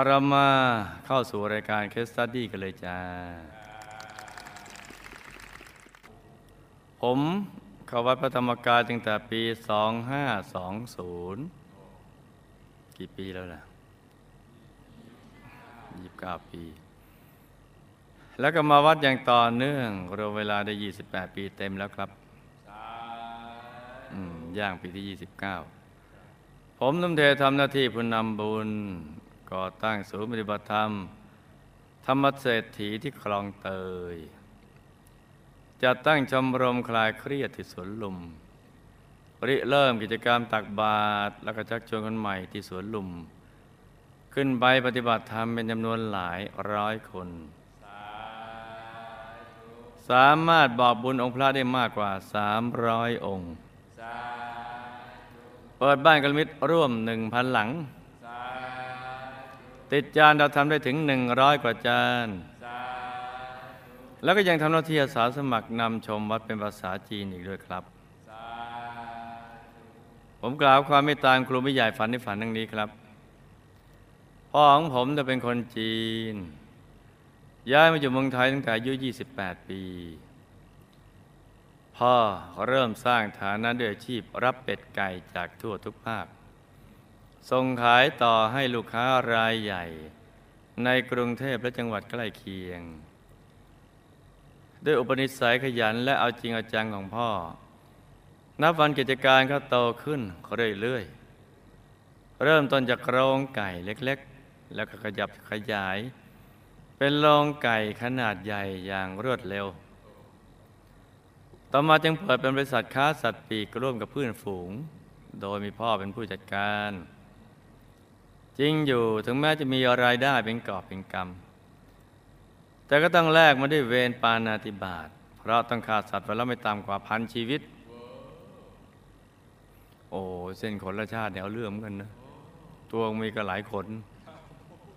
เอ้าเรามาเข้าสู่รายการ case study กันเลยจ้า ผมเข้าวัดพระธรรมกายตั้งแต่ปี 2520 กี่ปีแล้วล่ะ 29 ปี แล้วก็มาวัดอย่างต่อเนื่องรวมเวลาได้ 28 ปีเต็มแล้วครับอย่างปีที่ 29 ผมทุ่มเททำหน้าที่ผู้นำบุญ ก่อตั้งศูนย์ปฏิบัติธรรม ธรรมเศรษฐีที่คลองเตยจัดตั้งชมรมคลายเครียดที่สวนลุมริเริ่มกิจกรรมตักบาตรแล้วก็ชักชวนคนใหม่ที่สวนลุม ขึ้นไปปฏิบัติธรรมเป็นจำนวนหลายร้อยคน สามารถบอกบุญองค์พระได้มากกว่า 300 องค์ เปิดบ้านกลมิตรร่วม1,000หลัง ติดจานเราทำได้ถึง100กว่าจาน แล้วก็ยังทำหน้าที่อาสาสมัครนำชมวัดเป็นภาษาจีนอีกด้วยครับ ผมกล่าวความเมตตาครูไม่ใหญ่ฝันในฝันดังนี้ครับ พ่อของผมจะเป็นคนจีน ย้ายมาอยู่เมืองไทยตั้งแต่อายุ 28 ปี พ่อเริ่มสร้างฐานะด้วยอาชีพรับเป็ดไก่จากทั่วทุกภาค ส่งขายต่อให้ลูกค้ารายใหญ่ ในกรุงเทพและจังหวัดใกล้เคียง ด้วยอุปนิสัยขยันและเอาจริงเอาจังของพ่อ นับวันกิจการก็โตขึ้นเรื่อยๆ เริ่มต้นจากโรงไก่เล็กๆ แล้วก็ขยับขยาย เป็นโรงไก่ขนาดใหญ่อย่างรวดเร็ว ต่อมาจึงเปิดเป็นบริษัทค้าสัตว์ปีกร่วมกับเพื่อนฝูง โดยมีพ่อเป็นผู้จัดการ จริงอยู่ถึงแม้จะมีรายได้เป็นกอบเป็นกำแต่ก็ต้องแลกมาด้วยเวรปานาติบาตเพราะต้องฆ่าสัตว์วันละไม่ต่ำกว่าพันชีวิต โอ้เส้นขนละชาติเนี่ยเอาเรื่องเหมือนกันนะ ตัวมีก็หลายขน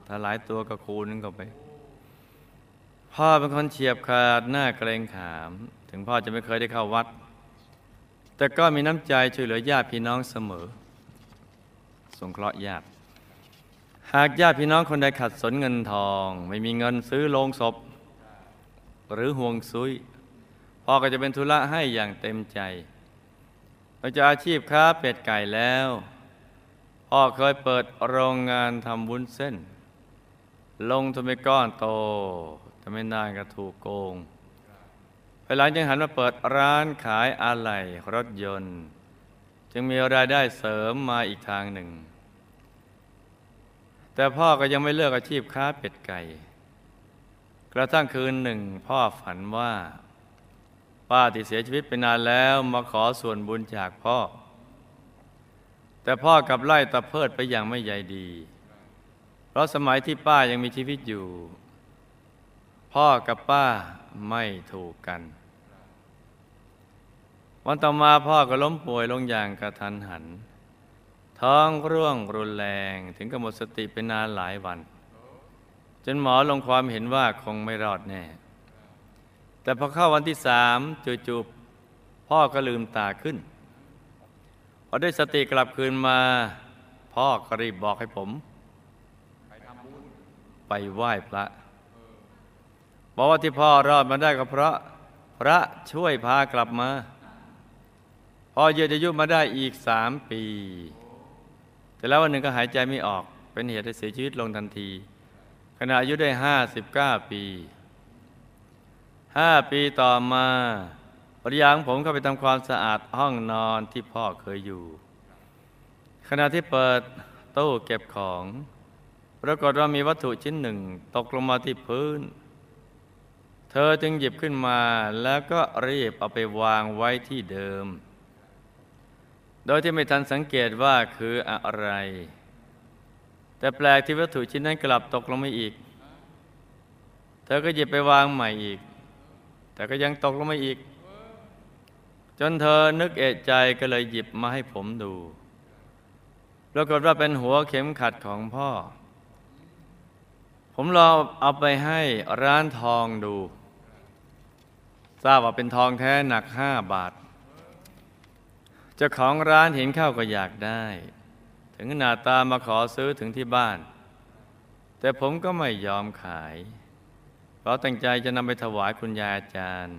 ถ้าหลายตัวก็คูณนึงเข้าไป พ่อเป็นคนเฉียบขาดหน้าเกรงขาม ถึงพ่อจะไม่เคยได้เข้าวัด แต่ก็มีน้ำใจช่วยเหลือญาติพี่น้องเสมอ สงเคราะห์ญาติ หากญาติพี่น้องคนใดขัดสนเงินทอง ไม่มีเงินซื้อโลงศพ หรือห่วงซุยพ่อก็จะเป็นธุระให้อย่างเต็มใจเราจะอาชีพค้าเป็ดไก่แล้ว พ่อเคยเปิดโรงงานทำวุ้นเส้น ลงทุนไปก้อนโตแต่ไม่นานก็ถูกโกงภายหลังจึงหันมาเปิดร้านขายอะไหล่รถยนต์ จึงมีรายได้เสริมมาอีกทางหนึ่ง แต่พ่อก็ยังไม่เลิกอาชีพค้าเป็ดไก่ กระทั่งคืนหนึ่ง พ่อฝันว่า ป้าที่เสียชีวิตไปนานแล้วมาขอส่วนบุญจากพ่อ แต่พ่อกลับไล่ตะเพิดไปอย่างไม่ใยดี เพราะสมัยที่ป้ายังมีชีวิตอยู่ พ่อกับป้าไม่ถูกกัน วันต่อมาพ่อก็ล้มป่วยลงอย่างกระทันหัน ท้องร่วงรุนแรงถึงกับหมดสติไปนานหลายวัน จนหมอลงความเห็นว่าคงไม่รอดแน่ แต่พอเข้าวันที่สามจู่ๆพ่อก็ลืมตาขึ้น พอได้สติกลับคืนมา พ่อก็รีบบอกให้ผม ไปไหว้พระบอกว่าที่พ่อรอดมาได้ก็เพราะพระช่วยพากลับมาพ่อยืดอายุบมาได้อีกสามปี แต่แล้ววันหนึ่งก็หายใจไม่ออกเป็นเหตุให้เสียชีวิตลงทันที ขณะอายุได้ห้าสิบเก้าปีห้าปีต่อมาภรรยาของผมเข้าไปทำความสะอาดห้องนอนที่พ่อเคยอยู่ ขณะที่เปิดตู้เก็บของปรากฏว่ามีวัตถุชิ้นหนึ่งตกลงมาที่พื้น เธอจึงหยิบขึ้นมาแล้วก็รีบเอาไปวางไว้ที่เดิม โดยที่ไม่ทันสังเกตว่าคืออะไร แต่แปลกที่วัตถุชิ้นนั้นกลับตกลงมาอีก เธอก็หยิบไปวางใหม่อีก แต่ก็ยังตกลงมาอีก จนเธอนึกเอะใจก็เลยหยิบมาให้ผมดูปรากฏว่าเป็นหัวเข็มขัดของพ่อ ผมลอเอาไปให้ร้านทองดู ทราบว่าเป็นทองแท้หนักห้าบาท จ้าของร้านเห็นข้าวก็อยากได้ ถึงขนาดตามมาขอซื้อถึงที่บ้าน แต่ผมก็ไม่ยอมขาย เพราะตั้งใจจะนำไปถวายคุณยายอาจารย์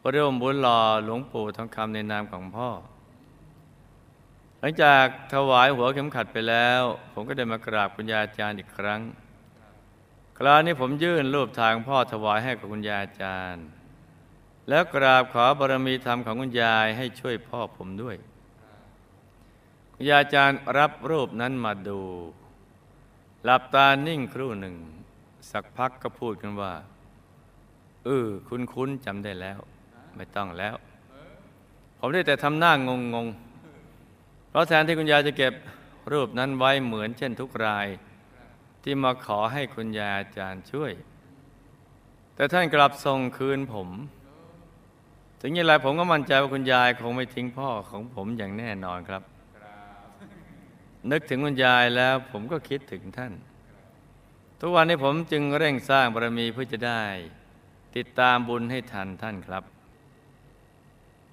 พระร่วมบุญหล่อหลวงปู่ทองคำในนามของพ่อ หลังจากถวายหัวเข็มขัดไปแล้ว ผมก็ได้มากราบคุณยายอาจารย์อีกครั้ง คราวนี้ผมยื่นรูปทางพ่อถวายให้กับคุณยายอาจารย์ แล้วกราบขอบารมีธรรมของคุณยายให้ช่วยพ่อผมด้วยคุณยายอาจารย์รับรูปนั้นมาดู หลับตานิ่งครู่หนึ่ง สักพักก็พูดกันว่าเออคุณคุ้นจำได้แล้ว ไม่ต้องแล้ว ผมได้แต่ทำหน้างงงๆเพราะแทนที่คุณยายจะเก็บรูปนั้นไว้เหมือนเช่นทุกราย ที่มาขอให้คุณยายอาจารย์ช่วย แต่ท่านกลับส่งคืนผม ถึงอย่างไรผมก็มั่นใจว่าคุณยายคงไม่ทิ้งพ่อของผมอย่างแน่นอนครับ นึกถึงคุณยายแล้วผมก็คิดถึงท่าน ทุกวันนี้ผมจึงเร่งสร้างบารมีเพื่อจะได้ ติดตามบุญให้ทันท่านครับ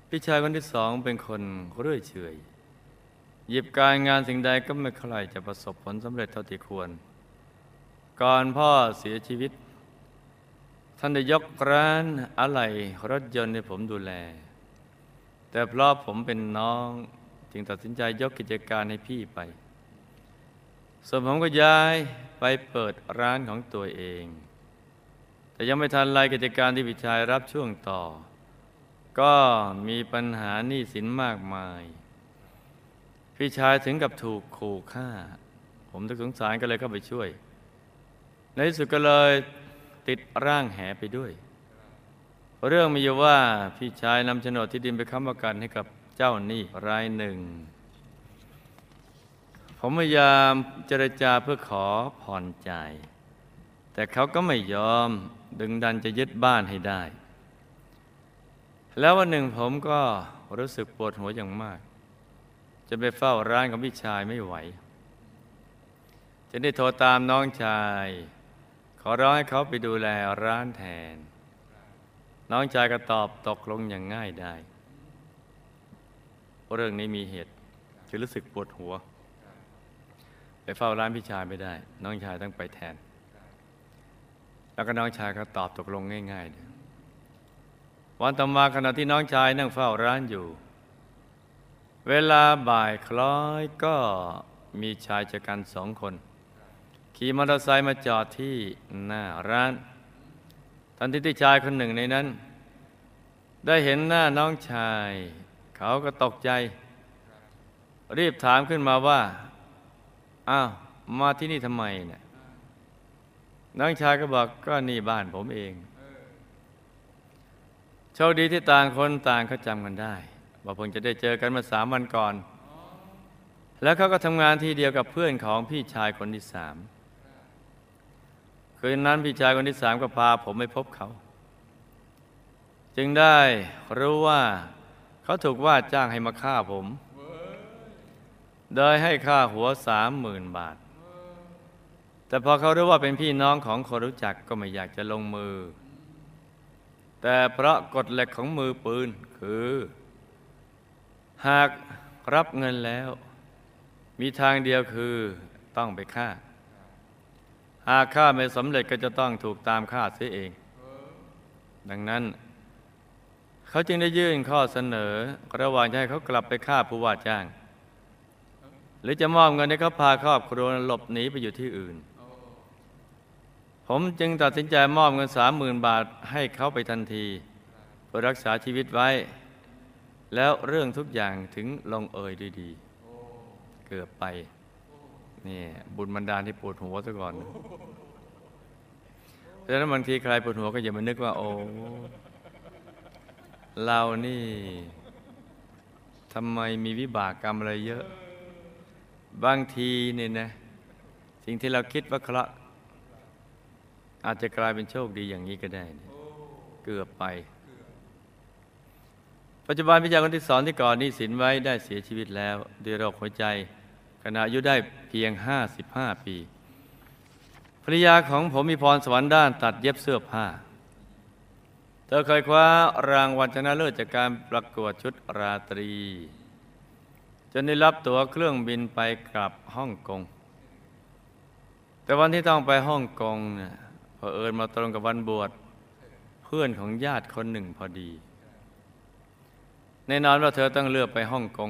พี่ชายคนที่สองเป็นคนเรื่อยเฉยหยิบการงานสิ่งใดก็ไม่ค่อยจะประสบผลสำเร็จเท่าที่ควร ก่อนพ่อเสียชีวิต ท่านได้ยกร้านอะไหล่รถยนต์ให้ผมดูแล แต่เพราะผมเป็นน้อง จึงตัดสินใจยกกิจการให้พี่ไป ส่วนผมก็ย้ายไปเปิดร้านของตัวเอง แต่ยังไม่ทันไรกิจการที่พี่ชายรับช่วงต่อ ก็มีปัญหาหนี้สินมากมาย พี่ชายถึงกับถูกขู่ฆ่า ผมทึกสงสารก็เลยเข้าไปช่วย ในที่สุดก็เลย ติดร่างแหไปด้วย เรื่องมีอยู่ว่าพี่ชายนำโฉนดที่ดินไปค้ำประกันให้กับเจ้าหนี้รายหนึ่ง ผมพยายามเจรจาเพื่อขอผ่อนจ่ายแต่เขาก็ไม่ยอมดึงดันจะยึดบ้านให้ได้ แล้ววันหนึ่งผมก็รู้สึกปวดหัวอย่างมาก จะไปเฝ้าร้านของพี่ชายไม่ไหวจะได้โทรตามน้องชาย ขอร้องให้เขาไปดูแลร้านแทน น้องชายก็ตอบตกลงอย่างง่ายได้ เรื่องนี้มีเหตุคือรู้สึกปวดหัว ไปเฝ้าร้านพี่ชายไม่ได้ น้องชายต้องไปแทน แล้วก็น้องชายก็ตอบตกลงง่ายๆเดียววันต่อมาขณะที่น้องชายนั่งเฝ้าร้านอยู่ เวลาบ่ายคล้อยก็มีชายชะกันสองคน ขี่มอเตอร์ไซค์มาจอดที่หน้าร้าน ทันทีที่ชายคนหนึ่งในนั้น ได้เห็นหน้าน้องชาย เขาก็ตกใจ รีบถามขึ้นมาว่า อ้าว มาที่นี่ทำไมเนี่ยน้องชายก็บอกก็นี่บ้านผมเองโชคดีที่ต่างคนต่างเขาจำกันได้ว่าเพิ่งจะได้เจอกันมาสามวันก่อน แล้วเขาก็ทำงานที่เดียวกับเพื่อนของพี่ชายคนที่สาม คืนนั้นพี่ชายคนที่สามก็พาผมไปพบเขา จึงได้รู้ว่าเขาถูกว่าจ้างให้มาฆ่าผม โดยให้ค่าหัวสามหมื่นบาท แต่พอเขารู้ว่าเป็นพี่น้องของคนรู้จักก็ไม่อยากจะลงมือ แต่เพราะกฎเหล็กของมือปืนคือ หากรับเงินแล้ว มีทางเดียวคือต้องไปฆ่า หากฆ่าไม่สำเร็จก็จะต้องถูกตามฆ่าเสียเอง ดังนั้น เขาจึงได้ยื่นข้อเสนอ ระหว่างให้เขากลับไปฆ่าผู้ว่าจ้าง หรือจะมอบเงินให้เขาพาครอบครัวหลบหนีไปอยู่ที่อื่น ผมจึงตัดสินใจมอบเงินสามหมื่นบาทให้เขาไปทันทีเพื่อรักษาชีวิตไว้ แล้วเรื่องทุกอย่างถึงลงเอยด้วยดีเกือบไป นี่บุญบันดาที่ปวดหัวซะก่อน เพราะฉะนั้นบางทีใครปวดหัวก็อย่ามานึกว่า โอ้เรานี่ทำไมมีวิบากกรรมอะไรเยอะ บางทีเนี่ยนะ สิ่งที่เราคิดว่าเคราะห์อาจจะกลายเป็นโชคดีอย่างนี้ก็ได้นะเกือบไป ปัจจุบันพิจารณาที่สอนที่ก่อนนี้สินไว้ได้เสียชีวิตแล้วด้วยโรคหัวใจ ขณะอายุได้เพียง 55 ปี ภรรยาของผมมีพรสวรรค์ด้านตัดเย็บเสื้อผ้า เธอเคยคว้ารางวัลชนะเลิศจากการประกวดชุดราตรี จนได้รับตั๋วเครื่องบินไปกลับฮ่องกง แต่วันที่ต้องไปฮ่องกงเนี่ยเผอิญมาตรงกับวันบวชเพื่อนของญาติคนหนึ่งพอดีแน่นอนว่าเธอต้องเลือกไปฮ่องกง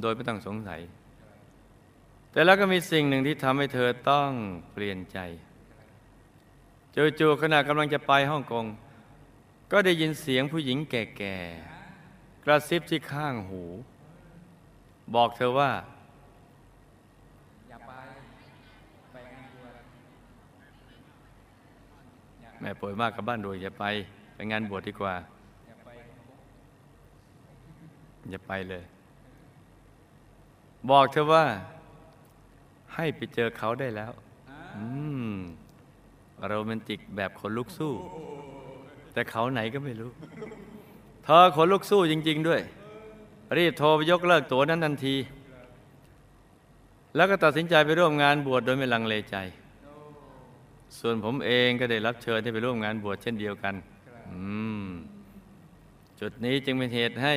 โดยไม่ต้องสงสัย แต่แล้วก็มีสิ่งหนึ่งที่ทำให้เธอต้องเปลี่ยนใจจู่ๆขณะกำลังจะไปฮ่องกง ก็ได้ยินเสียงผู้หญิงแก่ๆกระซิบที่ข้างหู บอกเธอว่าอย่าไปไปงานบวชแม่ป่วยมากกับบ้านด่วนอย่าไปไปงานบวชดีกว่า อย่าไปอย่าไปเลย บอกเธอว่า ให้ไปเจอเขาได้แล้ว อืมโรแมนติกแบบคนลุกสู้ แต่เขาไหนก็ไม่รู้ เธอคนลุกสู้จริง ๆ ด้วย รีบโทรไปยกเลิกตั๋วนั้นทันที แล้วก็ตัดสินใจไปร่วมงานบวชโดยไม่ลังเลใจ ส่วนผมเองก็ได้รับเชิญให้ไปร่วมงานบวชเช่นเดียวกัน อืม จุดนี้จึงเป็นเหตุให้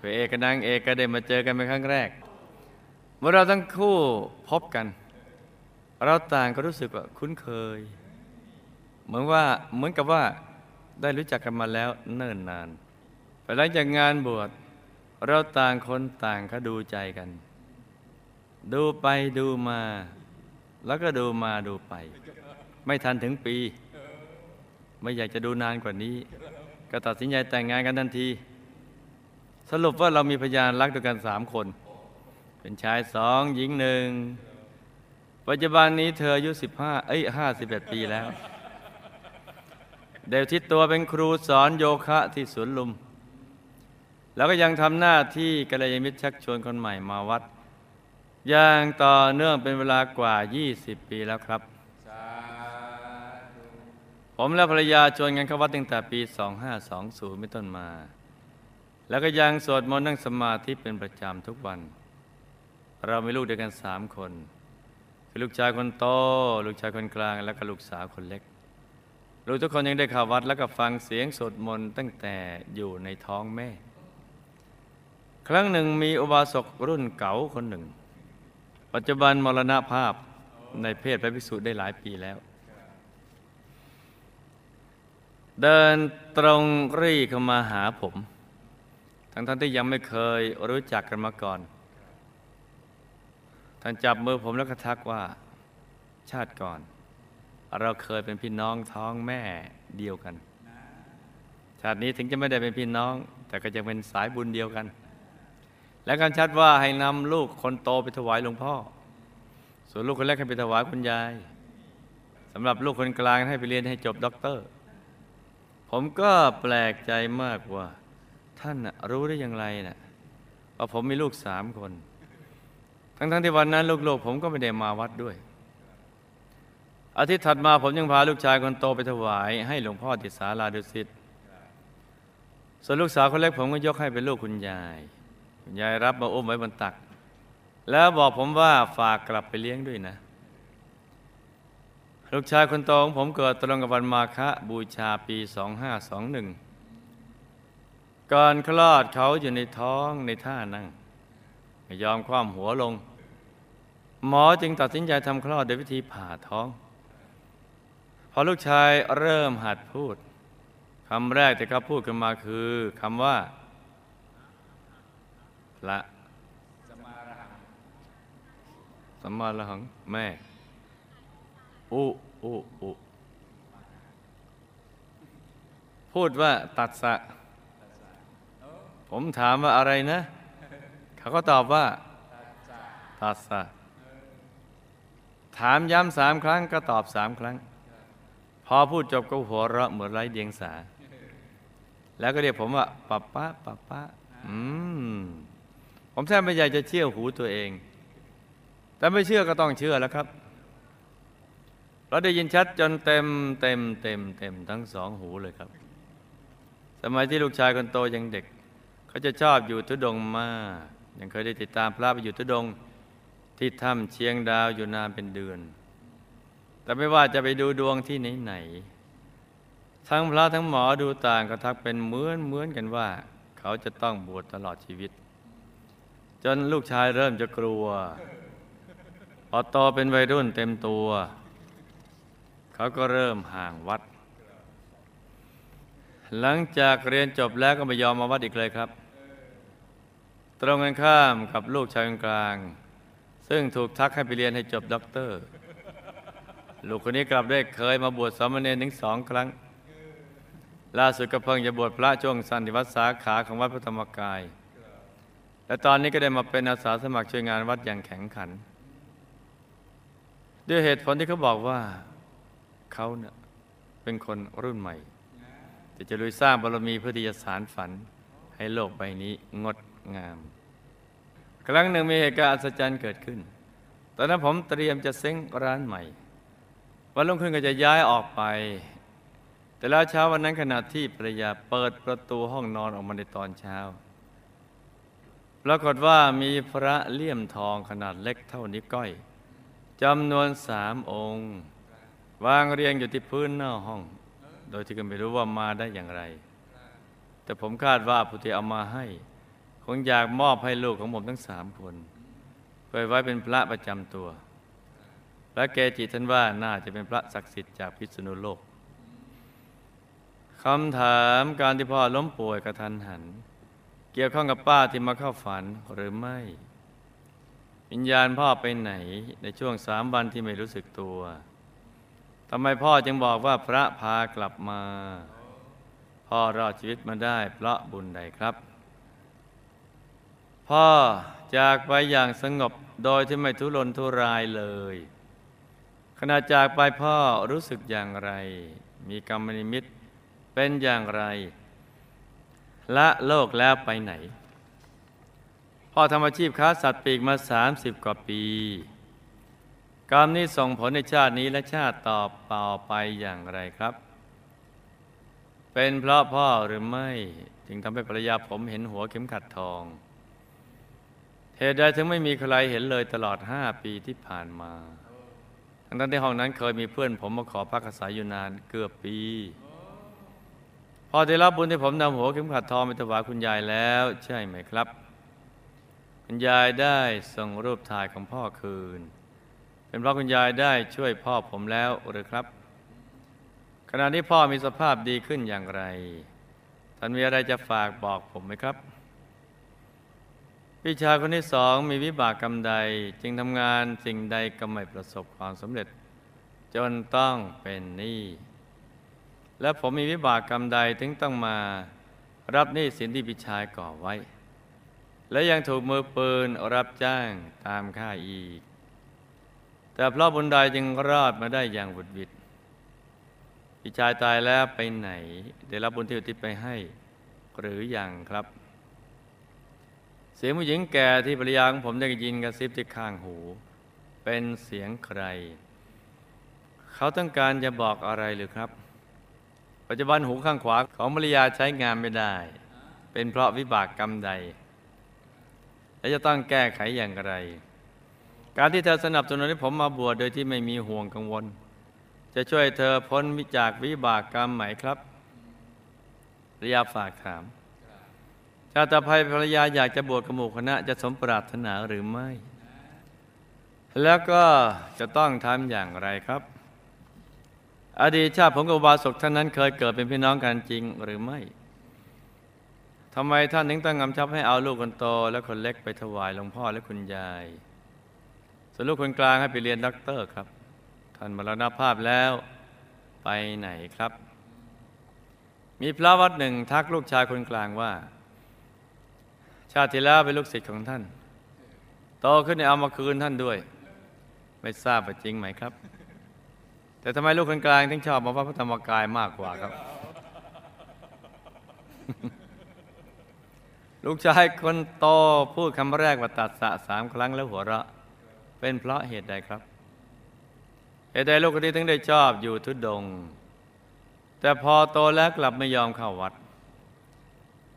พระเอกกับนางเอกก็ได้มาเจอกันเป็นครั้งแรก เมื่อเราทั้งคู่พบกัน เราต่างก็รู้สึกว่าคุ้นเคย เหมือนว่าเหมือนกับว่าได้รู้จักกันมาแล้วเนิ่นนานแต่หลังจากงานบวชเราต่างคนต่างก็ดูใจกัน ดูไปดูมา แล้วก็ดูมาดูไป ไม่ทันถึงปี ไม่อยากจะดูนานกว่านี้ ก็ตัดสินใจแต่งงานกันทันที สรุปว่าเรามีพยานรักด้วยกันสามคน เป็นชายสองหญิงหนึ่งปัจจุบันนี้เธออายุสิบห้าเอ้ยห้าสิบเอ็ดปีแล้ว เดวทิตตัวเป็นครูสอนโยคะที่สวนลุม แล้วก็ยังทำหน้าที่กัลยาณมิตรชักชวนคนใหม่มาวัด อย่างต่อเนื่องเป็นเวลากว่า 20 ปีแล้วครับ ผมและภรรยาชวนกันเข้าวัดตั้งแต่ปี 2520เป็นต้นมา แล้วก็ยังสวดมนต์นั่งสมาธิเป็นประจำทุกวัน เรามีลูกด้วยกันสามคน คือลูกชายคนโต ลูกชายคนกลาง และก็ลูกสาวคนเล็ก ลูกทุกคนยังได้ข้าววัดแล้วก็ฟังเสียงสวดมนต์ตั้งแต่อยู่ในท้องแม่ ครั้งหนึ่งมีอุบาสกรุ่นเก๋าคนหนึ่ง ปัจจุบันมรณภาพในเพศพระภิกษุได้หลายปีแล้ว เดินตรงรีเข้ามาหาผม ทั้งท่านที่ยังไม่เคยรู้จักกันมาก่อน ท่านจับมือผมแล้วก็ทักว่า ชาติก่อน เราเคยเป็นพี่น้องท้องแม่เดียวกัน ชาตินี้ถึงจะไม่ได้เป็นพี่น้อง แต่ก็จะเป็นสายบุญเดียวกัน และกำชัดว่าให้นำลูกคนโตไปถวายหลวงพ่อ ส่วนลูกคนเล็กให้ไปถวายคุณยายสำหรับลูกคนกลางให้ไปเรียนให้จบด็อกเตอร์ ผมก็แปลกใจมากว่า ท่านรู้ได้อย่างไรนะ่ะว่าผมมีลูกสามคน ทั้งๆที่วันนั้นลูกๆผมก็ไม่ได้มาวัดด้วย อาทิตย์ถัดมาผมยังพาลูกชายคนโตไปถวาย ให้หลวงพ่อที่ศาลาดุสิตส่วนลูกสาวคนเล็กผมก็ยกให้เป็นลูกคุณยาย คุณยายรับมาอุ้มไว้บนตัก แล้วบอกผมว่าฝากกลับไปเลี้ยงด้วยนะ ลูกชายคนโตของผมเกิดตรงกับวันมาฆบูชาปี 2521ก่อนคลอดเขาอยู่ในท้องในท่านั่ง ไม่ยอมคว่ำหัวลง หมอจึงตัดสินใจทำคลอดโดยวิธีผ่าท้อง พอลูกชายเริ่มหัดพูดคำแรกที่เขาพูดขึ้นมาคือคำว่าละสมาระหังสมาละหังแม่อุอุอุพูดว่าตัดสะ ผมถามว่าอะไรนะ เขาก็ตอบว่าตัดสะถามย้ำสามครั้งก็ตอบสามครั้ง พอพูดจบก็หัวเราะเหมือนไร้เดียงสา แล้วก็เรียกผมว่าปับป้าปับป้าอืมผมแทบไม่อยากจะเชื่อหูตัวเอง แต่ไม่เชื่อก็ต้องเชื่อแล้วครับ เราได้ยินชัดจนเต็มเต็มเต็มเต็มทั้งสองหูเลยครับ สมัยที่ลูกชายคนโตยังเด็ก เขาจะชอบอยู่ทุดงมาก ยังเคยได้ติดตามพระไปอยู่ทุดงที่ถ้ำเชียงดาวอยู่นานเป็นเดือน แต่ไม่ว่าจะไปดูดวงที่ไหนๆทั้งพระทั้งหมอดูต่างก็ทักเป็นเหมือนเหมือนกันว่า เขาจะต้องบวชตลอดชีวิต จนลูกชายเริ่มจะกลัวพอโตเป็นวัยรุ่นเต็มตัว เขาก็เริ่มห่างวัด หลังจากเรียนจบแล้วก็ไม่ยอมมาวัดอีกเลยครับ ตรงกันข้ามกับลูกชายคนกลาง ซึ่งถูกทักให้ไปเรียนให้จบด็อกเตอร์ ลูกคนนี้กลับได้เคยมาบวชสามเณรถึงสองครั้ง ล่าสุดก็เพิ่งจะบวชพระช่วงสันติวัดสาขาของวัดพระธรรมกาย และตอนนี้ก็ได้มาเป็นอาสาสมัครช่วยงานวัดอย่างแข็งขัน ด้วยเหตุผลที่เขาบอกว่าเขาเนี่ยเป็นคนรุ่นใหม่ที่จะลุยสร้างบารมีเพื่อที่จะสารฝันให้โลกใบนี้งด งาม ครั้งหนึ่งมีเหตุการณ์อัศจรรย์เกิดขึ้น ตอนนั้นผมเตรียมจะเซ้งร้านใหม่ วันรุ่งขึ้นก็จะย้ายออกไป แต่แล้วเช้าวันนั้นขณะที่ภรรยาเปิดประตูห้องนอนออกมาในตอนเช้าปรากฏว่ามีพระเลี่ยมทองขนาดเล็กเท่านิ้วก้อยจำนวนสามองค์ วางเรียงอยู่ที่พื้นหน้าห้อง โดยที่ก็ไม่รู้ว่ามาได้อย่างไร แต่ผมคาดว่าผู้ที่เอามาให้ คงอยากมอบให้ลูกของผมทั้งสามคนเพื่อไว้เป็นพระประจำตัว พระเกจิท่านว่าน่าจะเป็นพระศักดิ์สิทธิ์จากพิษณุโลกคำถามการที่พ่อล้มป่วยกระทันหัน เกี่ยวข้องกับป้าที่มาเข้าฝันหรือไม่ วิญญาณพ่อไปไหนในช่วงสามวันที่ไม่รู้สึกตัวทำไมพ่อจึงบอกว่าพระพากลับมา พ่อรอดชีวิตมาได้เพราะบุญใดครับ พ่อจากไปอย่างสงบโดยที่ไม่ทุรนทุรายเลย ขณะจากไปพ่อรู้สึกอย่างไร มีกรรมนิมิตเป็นอย่างไร ละโลกแล้วไปไหน พ่อทำอาชีพค้าสัตว์ปีกมา 30 กว่าปี กรรมนี้ส่งผลในชาตินี้และชาติต่อต่อไปอย่างไรครับ เป็นเพราะพ่อหรือไม่ จึงทำให้ภรรยาผมเห็นหัวเข็มขัดทอง เหตุใดถึงไม่มีใครเห็นเลยตลอดห้าปีที่ผ่านมาทั้งนั้นที่ห้องนั้นเคยมีเพื่อนผมมาขอพักอาศัยอยู่นานเกือบปี พอได้รับบุญที่ผมนำหัวเข็มขัดทองไปถวายคุณยายแล้ว ใช่ไหมครับ คุณยายได้ส่งรูปถ่ายของพ่อคืน เป็นเพราะคุณยายได้ช่วยพ่อผมแล้วหรือครับ ขณะนี้พ่อมีสภาพดีขึ้นอย่างไรท่านมีอะไรจะฝากบอกผมไหมครับ พี่ชายคนที่สองมีวิบากกรรมใดจึงทำงานสิ่งใดก็ไม่ประสบความสำเร็จ จนต้องเป็นหนี้และผมมีวิบากกรรมใดถึงต้องมารับหนี้สินที่พี่ชายก่อไว้ และยังถูกมือปืนรับจ้างตามค่าอีก แต่เพราะบุญใดจึงรอดมาได้อย่างบุดวิดพี่ชายตายแล้วไปไหน ได้รับบุญที่อุทิศไปให้ หรืออยังครับ เสียงผู้หญิงแก่ที่ภรรยาของผมได้ยินกระซิบที่ข้างหู เป็นเสียงใคร เขาต้องการจะบอกอะไรหรือครับ ปัจจุบันหูข้างขวาของภรรยาใช้งานไม่ได้ เป็นเพราะวิบากกรรมใด และจะต้องแก้ไขอย่างไร การที่เธอสนับสนุนให้ผมมาบวชโดยที่ไม่มีห่วงกังวล จะช่วยเธอพ้นจากวิบากกรรมไหมครับภรรยาฝากถาม ชาติภัยภรรยาอยากจะบวชกมู่คณะจะสมปรารถนาหรือไม่ แล้วก็จะต้องทำอย่างไรครับ อดีตชาติผมกับอุบาสกท่านนั้นเคยเกิดเป็นพี่น้องกันจริงหรือไม่ทำไมท่านถึงตั้งกำชับให้เอาลูกคนโต และคนเล็กไปถวายหลวงพ่อและคุณยาย ส่วนลูกคนกลางให้ไปเรียนด็อกเตอร์ครับ ท่านมรณภาพแล้วไปไหนครับ มีพระวัดหนึ่งทักลูกชายคนกลางว่า ชาติที่แล้วเป็นลูกศิษย์ของท่านโตขึ้นเนี่ยเอามาคืนท่านด้วย ไม่ทราบว่าจริงไหมครับ แต่ทำไมลูกคนกลางถึงชอบมาวัดพระธรรมกายมากกว่าครับ ลูกชายคนโตพูดคำแรกว่าตัดสะสามครั้งแล้วหัวเราะ เป็นเพราะเหตุใดครับเหตุใดลูกคนนี้ถึงได้ชอบอยู่ทุดงแต่พอโตแล้วกลับไม่ยอมเข้าวัด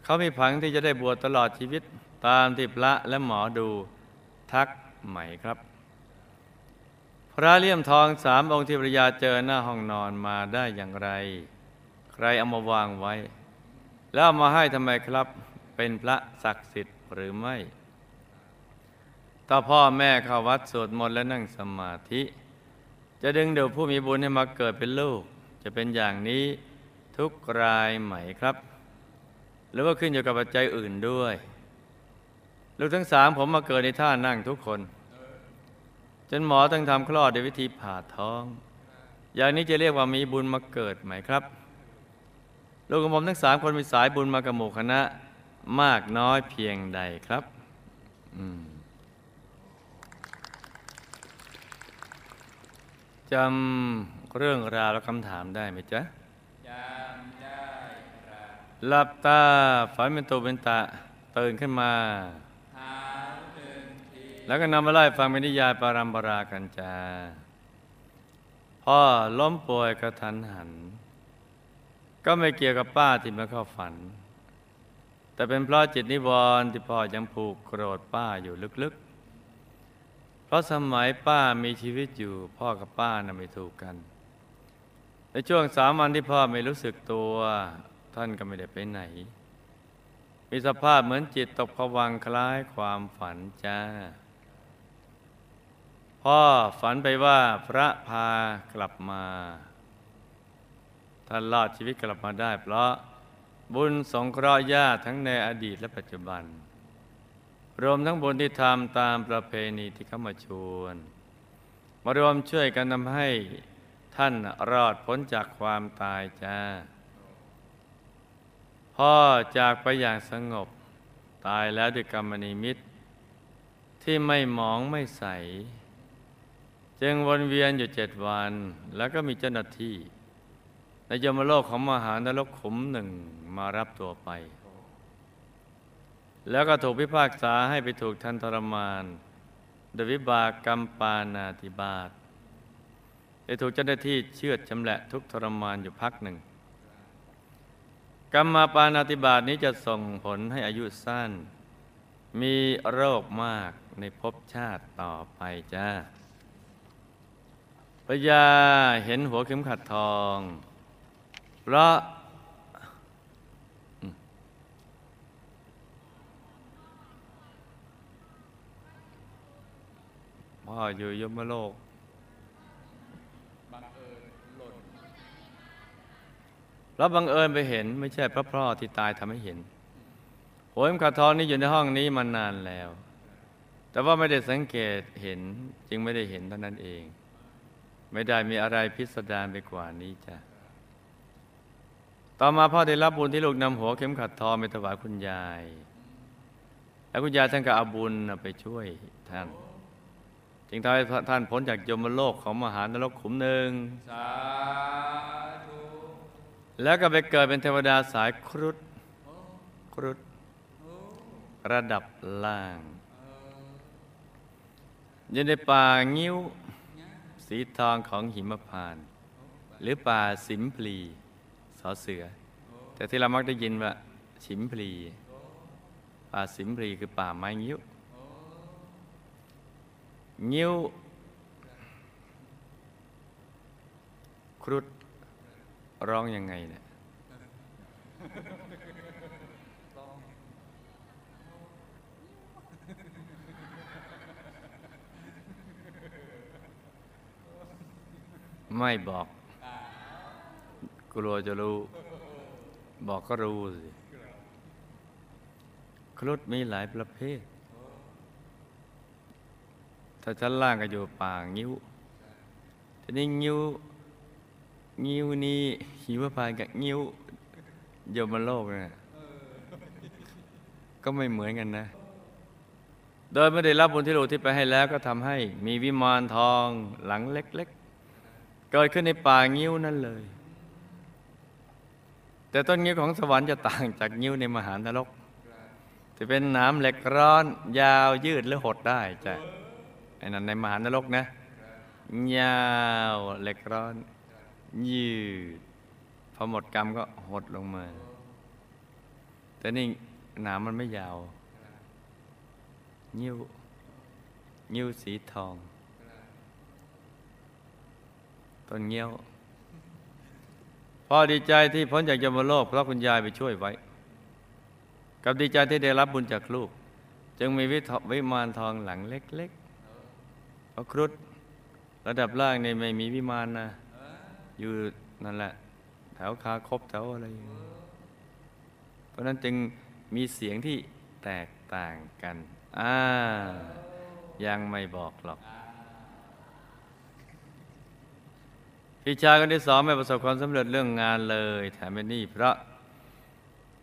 เขามีผังที่จะได้บวชตลอดชีวิตตามที่พระและหมอดูทักไหม่ครับ พระเลี่ยมทองสามองค์ที่ภรยาเจอหน้าห้องนอนมาได้อย่างไร ใครเอามาวางไว้ แล้วเอามาให้ทำไมครับ เป็นพระศักดิ์สิทธิ์หรือไม่ถ้าพ่อแม่เข้าวัดสวดมนต์และนั่งสมาธิ จะดึงเดูดผู้มีบุญให้มาเกิดเป็นลูก จะเป็นอย่างนี้ทุกรายไหมครับ หรือว่าขึ้นอยู่กับปัจจัยอื่นด้วยลูกทั้งสามผมมาเกิดในท่านั่งทุกคน จนหมอต้องทำคลอดด้วยวิธีผ่าท้อง อย่างนี้จะเรียกว่ามีบุญมาเกิดไหมครับ ลูกของผมทั้งสามคนมีสายบุญมากับหมู่คณะมากน้อยเพียงใดครับจำเรื่องราวและคำถามได้ไหมจ๊ะ หลับตาฝันเป็นตัวเป็นตะตื่นขึ้นมา แล้วก็นำมาไล่ฟังเป็นนิยายปารัมปรากันจาพ่อล้มป่วยกระทันหัน ก็ไม่เกี่ยวกับป้าที่มาเข้าฝัน แต่เป็นเพราะจิตนิวรณ์ที่พ่อยังผูกโกรธป้าอยู่ลึกๆ เพราะสมัยป้ามีชีวิตอยู่พ่อกับป้าน่ะไม่ถูกกัน ในช่วงสามวันที่พ่อไม่รู้สึกตัว ท่านก็ไม่ได้ไปไหน มีสภาพเหมือนจิตตกผวังคล้ายความฝันจ้า พ่อฝันไปว่าพระพากลับมา ท่านรอดชีวิตกลับมาได้ เพราะบุญสงเคราะห์ญาติทั้งในอดีตและปัจจุบัน รวมทั้งบุญที่ทำตามประเพณีที่เขามาชวน มารวมช่วยกันทำให้ท่านรอดพ้นจากความตายจ้า พ่อจากไปอย่างสงบ ตายแล้วด้วยกรรมนิมิต ที่ไม่หมองไม่ใส จึงวนเวียนอยู่เจ็ดวัน แล้วก็มีเจ้าหน้าที่ ในยมโลกของมหานรกขุมหนึ่งมารับตัวไป แล้วก็ถูกพิพากษาให้ไปถูกทันทรมานโดยวิบากกรรมปานาติบาตได้ถูกเจ้าหน้าที่เชื่อดชำแหละทุกทรมานอยู่พักหนึ่ง กรรมาปานาติบาตนี้จะส่งผลให้อายุสั้น มีโรคมากในภพชาติต่อไปจ้าพญาเห็นหัวเข็มขัดทอง เพราะพ่ออยู่ยมโลก แล้วบังเอิญไปเห็นไม่ใช่พระพ่อที่ตายทำให้เห็นหัวเข็มขัดทองนี่อยู่ในห้องนี้มานานแล้ว แต่ว่าไม่ได้สังเกตเห็นจึงไม่ได้เห็นเท่านั้นเอง ไม่ได้มีอะไรพิสดารไปกว่านี้จ้ะต่อมาพ่อได้รับบุญที่ลูกนำหัวเข็มขัดทองไปถวายคุณยาย แล้วคุณยายท่านก็เอาบุญไปช่วยท่าน จึงทำให้ท่านพ้นจากยมโลกของมหานรกขุมหนึ่งสา แล้วก็ไปเกิดเป็นเทวดาสายครุฑครุฑระดับล่างอยู่ในป่างิ้ว สีทองของหิมพานต์หรือป่าสิมพลีสอเสือ แต่ที่เรามักได้ยินว่าฉิมพลี ป่าสิมพลีคือป่าไม้งิ้ว งิ้ว ครุฑ ร้องยังไงเนี่ยไม่บอก กลัวจะรู้ บอกก็รู้สิครุฑมีหลายประเภท ถ้าชั้นล่างก็อยู่ป่างิ้ว ทีนี้งิ้ว งิ้วนี้หิวพานต์กับงิ้ว โยมโลกเนี่ยก็ไม่เหมือนกันนะ โดยไม่ได้รับบุญที่ลูกที่ไปให้แล้วก็ทำให้มีวิมานทองหลังเล็กๆ เกิดขึ้นในป่างิ้วนั่นเลย แต่ต้นงิ้วของสวรรค์จะต่างจากงิ้วในมหานรกจะเป็นหน้ำเหล็กร้อน ยาวยืดหรือหดได้จ้ะไอ้นั่นในมหานรกนะ ยาวเหล็กร้อน ยืด พอหมดกรรมก็หดลงมา แต่นี่หนามมันไม่ยาว นิ้ว นิ้วสีทอง ต้นเงี้ยว พ่อดีใจที่พ้นจากยมโลกเพราะคุณยายไปช่วยไว้ กับดีใจที่ได้รับบุญจากลูก จึงมีวิถวิมานทองหลังเล็กๆเพราะครุฑระดับล่างในไม่มีวิมานนะ อยู่นั่นแหละ แถวคาคบแถวอะไรอย่างนี้เพราะนั้นจึงมีเสียงที่แตกต่างกัน อ่า ยังไม่บอกหรอก พี่ชายคนที่สองไม่ประสบความสำเร็จเรื่องงานเลย แถมเป็นหนี้เพราะ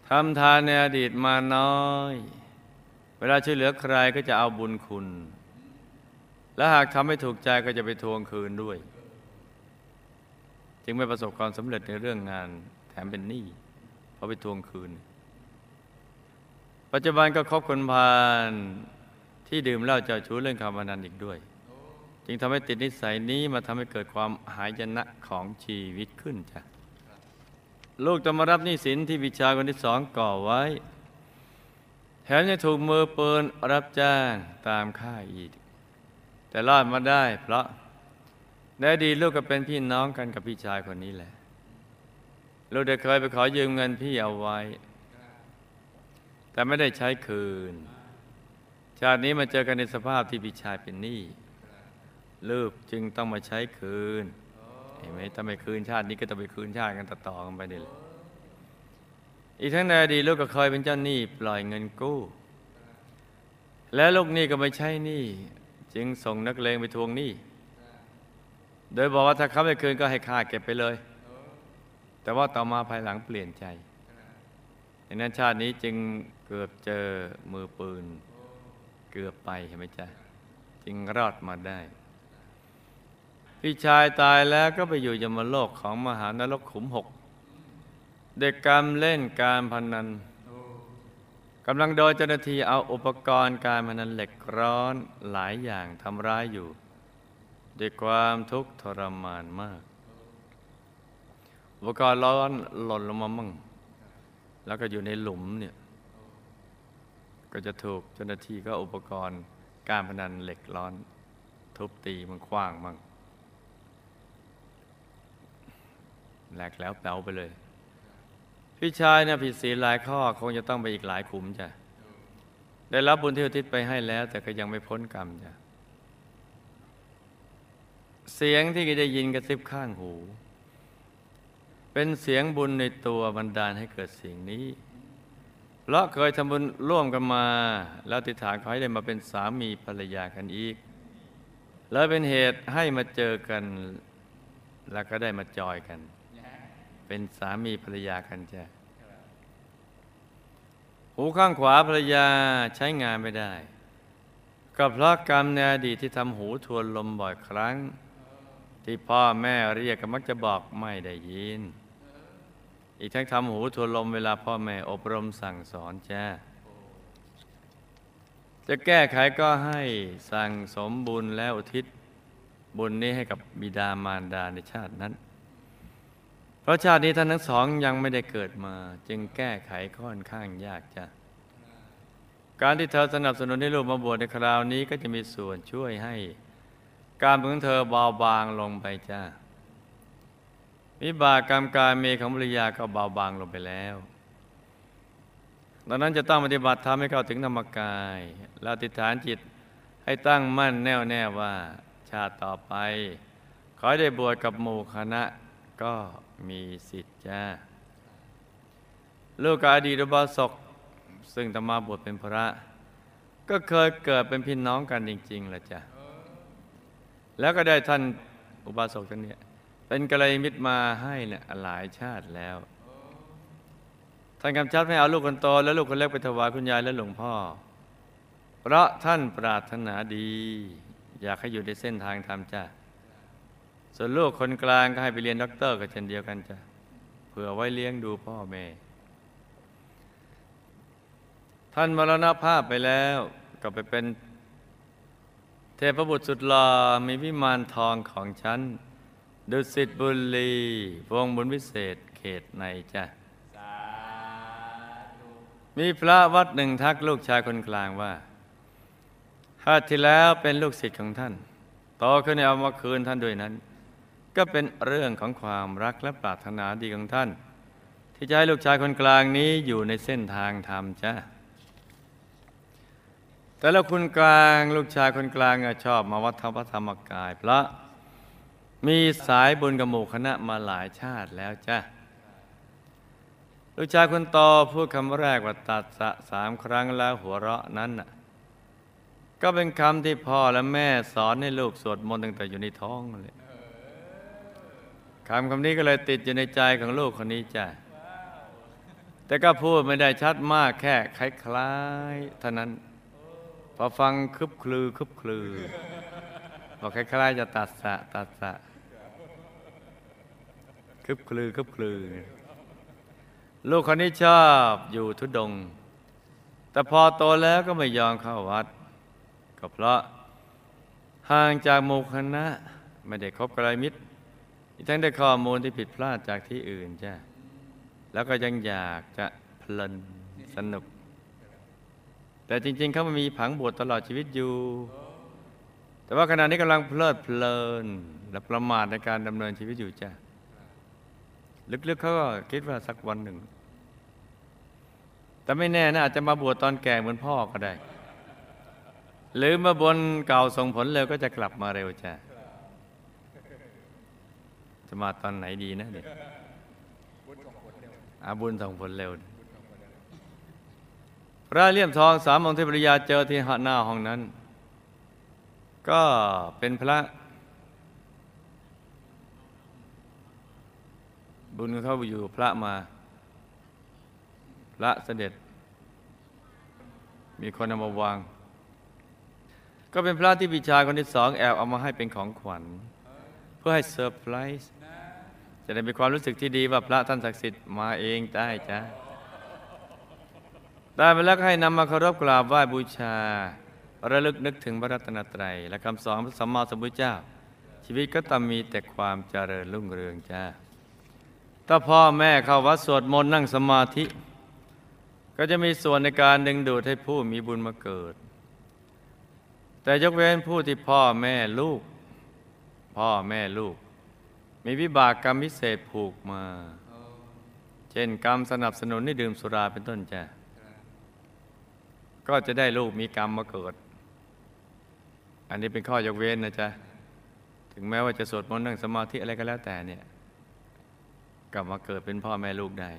ทำทานในอดีตมาน้อย เวลาช่วยเหลือใครก็จะเอาบุญคุณ และหากทำไม่ถูกใจก็จะไปทวงคืนด้วย จึงไม่ประสบความสำเร็จในเรื่องงานแถมเป็นหนี้เพราะไปทวงคืน ปัจจุบันก็คบคนพาลที่ดื่มเหล้าเจ้าชู้เล่นการพนันอีกด้วย จึงทำให้ติดนิสัยนี้มาทำให้เกิดความหายนะของชีวิตขึ้นจ้ะลูกจะมารับหนี้สินที่วิชาคนที่สองก่อไว้ แถมยังถูกมือปืนรับจ้างตามค่ายอีก แต่รอดมาได้เพราะ ได้ดีลูกก็เป็นพี่น้องกันกับพี่ชายคนนี้แหละ ลูกได้เคยไปขอยืมเงินพี่เอาไว้ แต่ไม่ได้ใช้คืน ชาตินี้มาเจอกันในสภาพที่พี่ชายเป็นหนี้ลูกจึงต้องมาใช้คืนเห็นไหมถ้าไม่คืนชาตินี้ก็ต้องไปคืนชาติกันต่อๆกันไปนี่แหละอีกทั้งในอดีตลูกก็เคยเป็นเจ้าหนี้ปล่อยเงินกู้ และลูกหนี้ก็ไม่ใช่หนี้จึงส่งนักเลงไปทวงหนี้ โดยบอกว่าถ้าเขาไม่คืนก็ให้ค่าเก็บไปเลย แต่ว่าต่อมาภายหลังเปลี่ยนใจในนั้นชาตินี้จึงเกือบเจอมือปืน เกือบไปเห็นไหมจ๊ะจึงรอดมาได้ พี่ชายตายแล้วก็ไปอยู่ยมโลกของมหานรกขุมหกเด็กกรรมเล่นการพนันกำลังโดยเจ้าหน้าที่เอาอุปกรณ์การพนันเหล็กร้อนหลายอย่างทำร้ายอยู่ ด้วยความทุกข์ทรมานมาก อุปกรณ์ร้อนหล่นลงมามั่ง แล้วก็อยู่ในหลุมเนี่ย ก็จะถูกเจ้าหน้าที่ก็อุปกรณ์การพนันเหล็กร้อน ทุบตีมันคว้างมั่งแหลกแล้วแปลวไปเลย พี่ชายเนี่ยผิดศีลหลายข้อคงจะต้องไปอีกหลายขุมจ้ะได้รับบุญที่อุทิศไปให้แล้ว แต่ก็ยังไม่พ้นกรรมจ้ะ เสียงที่ได้ยินกระซิบข้างหู เป็นเสียงบุญในตัวบันดาลให้เกิดเสียงนี้เพราะเคยทำบุญร่วมกันมา แล้วติฐานขอให้ได้มาเป็นสามีภรรยากันอีก แล้วเป็นเหตุให้มาเจอกัน แล้วก็ได้มาจอยกัน เป็นสามีภรรยากันจ้ะหูข้างขวาภรรยาใช้งานไม่ได้ ก็เพราะกรรมในอดีตที่ทำหูทวนลมบ่อยครั้ง ที่พ่อแม่เรียกก็มักจะบอกไม่ได้ยิน อีกทั้งทำหูทวนลมเวลาพ่อแม่อบรมสั่งสอนจ้าจะแก้ไขก็ให้สั่งสมบุญแล้วอุทิศบุญนี้ให้กับบิดามารดาในชาตินั้น เพราะชาตินี้ท่านทั้งสองยังไม่ได้เกิดมา จึงแก้ไขค่อนข้างยากจ้ะการที่เธอสนับสนุนให้ลูกมาบวชในคราวนี้ก็จะมีส่วนช่วยให้ การของเธอเบาบางลงไปจ้าวิบากกรรมการเมของภรรยาก็เบาบางลงไปแล้ว ดังนั้นจะต้องปฏิบัติทำให้เข้าถึงธรรมกายแล้วติฐานจิตให้ตั้งมั่นแน่วแน่ว่า ชาติต่อไป ขอให้ได้บวชกับหมู่คณะก็มีสิทธิ์จ้าลูกกับอดีตอุบาสกซึ่งตมาบวชเป็นพระ ก็เคยเกิดเป็นพี่น้องกันจริงๆแหละจ้ะ แล้วก็ได้ท่านอุบาสกท่านเนี้ยเป็นกัลยาณมิตรมาให้เนี่ยหลายชาติแล้ว ท่านกำชับให้เอาลูกคนโตและลูกคนเล็กไปถวายคุณยายและหลวงพ่อ เพราะท่านปรารถนาดี อยากให้อยู่ในเส้นทางธรรมจ้ะส่วนลูกคนกลางก็ให้ไปเรียนด็อกเตอร์ก็เช่นเดียวกันจ้ะเผื่อไว้เลี้ยงดูพ่อแม่ ท่านมรณภาพไปแล้วก็ไปเป็น เทพบุตรสุดหล่อมีวิมานทองของฉัน ดุสิตบุรีวงบุญวิเศษเขตในจ้ะสามีพระวัดหนึ่งทักลูกชายคนกลางว่าชาติที่แล้วเป็นลูกศิษย์ของท่านโตขึ้นเอามาคืนท่านด้วยนั้น ก็เป็นเรื่องของความรักและปรารถนาดีของท่าน ที่จะให้ลูกชายคนกลางนี้อยู่ในเส้นทางธรรมจ้ะ แต่แล้วคุณกลางลูกชายคนกลางชอบมาวัดธรรมพระธรรมกาย เพราะมีสายบุญกับหมู่คณะมาหลายชาติแล้วจ้ะลูกชายคนโตพูดคำแรกว่าตัดสะสามครั้งแล้วหัวเราะนั้นน่ะก็เป็นคำที่พ่อและแม่สอนให้ลูกสวดมนต์ตั้งแต่อยู่ในท้องเลยคำคำนี้ก็เลยติดอยู่ในใจของลูกคนนี้จ้ะแต่ก็พูดไม่ได้ชัดมากแค่คล้ายๆเท่านั้น พอฟังคึบคลือคึบคลือบอกคล้ายๆจะตัดสะตัดสะคึบคลือคึบคลือ ลูกคนนี้ชอบอยู่ทุดง แต่พอโตแล้วก็ไม่ยอมเข้าวัด ก็เพราะห่างจากหมู่คณะ ไม่ได้คบกัลยมิตรทั้งได้ข้อมูลที่ผิดพลาดจากที่อื่นจ้ะแล้วก็ยังอยากจะเพลินสนุก แต่จริง ๆ เขามันมีผังบวชตลอดชีวิตอยู่ แต่ว่าขณะนี้กำลังเพลิดเพลิน และประมาทในการดำเนินชีวิตอยู่จ้ะลึกๆเขาก็คิดว่าสักวันหนึ่ง แต่ไม่แน่นะอาจจะมาบวชตอนแก่เหมือนพ่อก็ได้ หรือมาบนเก่าส่งผลเร็วก็จะกลับมาเร็วจ้ะจะมาตอนไหนดีนะเนี่ยอาบุญส่งผลเร็ว พระเลี่ยมทองสามองค์เทพริยาเจอที่หน้าห้องนั้น ก็เป็นพระ บุญเขาอยู่พระมา พระเสด็จ มีคนเอามาวาง ก็เป็นพระที่พิชายคนที่สองแอบเอามาให้เป็นของขวัญ เพื่อให้เซอร์ไพรส์จะได้มีความรู้สึกที่ดีว่าพระท่านศักดิ์สิทธิ์มาเองได้จ้ะ ได้ไปแล้วให้นำมาเคารพกราบไหว้บูชา ระลึกนึกถึงพระรัตนตรัย และคำสอนพระสัมมาสัมพุทธเจ้า ชีวิตก็ต้องมีแต่ความเจริญรุ่งเรืองจ้าถ้าพ่อแม่เข้าวัดสวดมนต์นั่งสมาธิ ก็จะมีส่วนในการดึงดูดให้ผู้มีบุญมาเกิด แต่ยกเว้นผู้ที่พ่อแม่ลูก พ่อแม่ลูก มีวิบากกรรมพิเศษผูกมา เช่นกรรมสนับสนุนให้ดื่มสุราเป็นต้นจ้ะ ก็จะได้ลูกมีกรรมมาเกิด อันนี้เป็นข้อยกเว้นนะจ๊ะ ถึงแม้ว่าจะสวดมนต์นั่งสมาธิอะไรก็แล้วแต่เนี่ยกลับมาเกิดเป็นพ่อแม่ลูกได้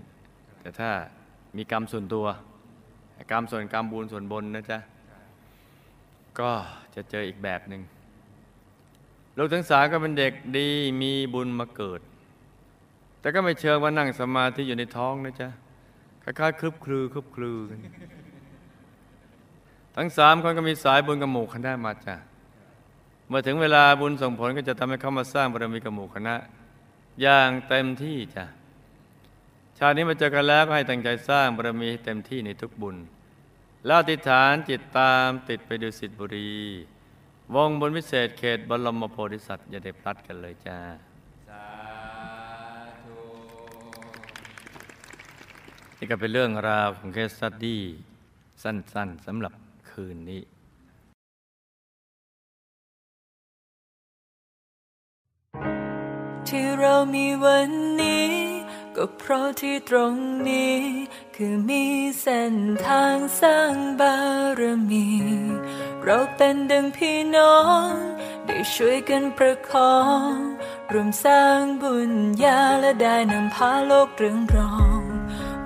แต่ถ้ามีกรรมส่วนตัว กรรมส่วนกรรมบุญส่วนบนนะจ๊ะ ก็จะเจออีกแบบหนึ่งลูกทั้งสามก็เป็นเด็กดีมีบุญมาเกิด แต่ก็ไม่เชิงว่านั่งสมาธิอยู่ในท้องนะจ๊ะคล้ายๆคลึบคลือคลึบคลือ ทั้งสามคนก็มีสายบุญกับหมู่คณะมาจ้ะเมื่อถึงเวลาบุญส่งผลก็จะทำให้เขามาสร้างบารมีกับหมู่คณะ อย่างเต็มที่จ้ะชาตินี้มาเจอกันแล้วก็ให้ตั้งใจสร้างบารมีให้เต็มที่ในทุกบุญแล้วอธิษฐานจิตตามติดไปดูสิทธิบุรี วงบนวิเศษเขตบรมโพธิสัตว์อย่าได้พลัดกันเลยจ้าสาธุนี่ก็เป็นเรื่องราวของเคสสตดี้สั้นๆสำหรับ คืนนี้ที่เรามีวันนี้ ก็เพราะที่ตรงนี้ คือมีเส้นทางสร้างบารมี เราเป็นดังพี่น้อง ได้ช่วยกันประคองรวมสร้างบุญญาและได้นำพาโลกเรืองรอง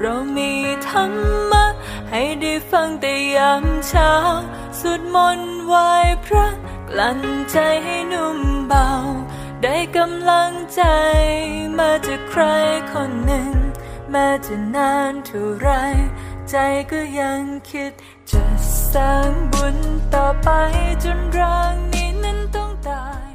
เรามีธรรมะ ให้ได้ฟังแต่ยามเช้าสวดมนต์ไหว้พระกลั่นใจให้นุ่มเบา ได้กำลังใจ มาจากใครคนหนึ่ง แม้จะนานเท่าไร ใจก็ยังคิด จะสร้างบุญต่อไปจนร่างนี้นั้นต้องตาย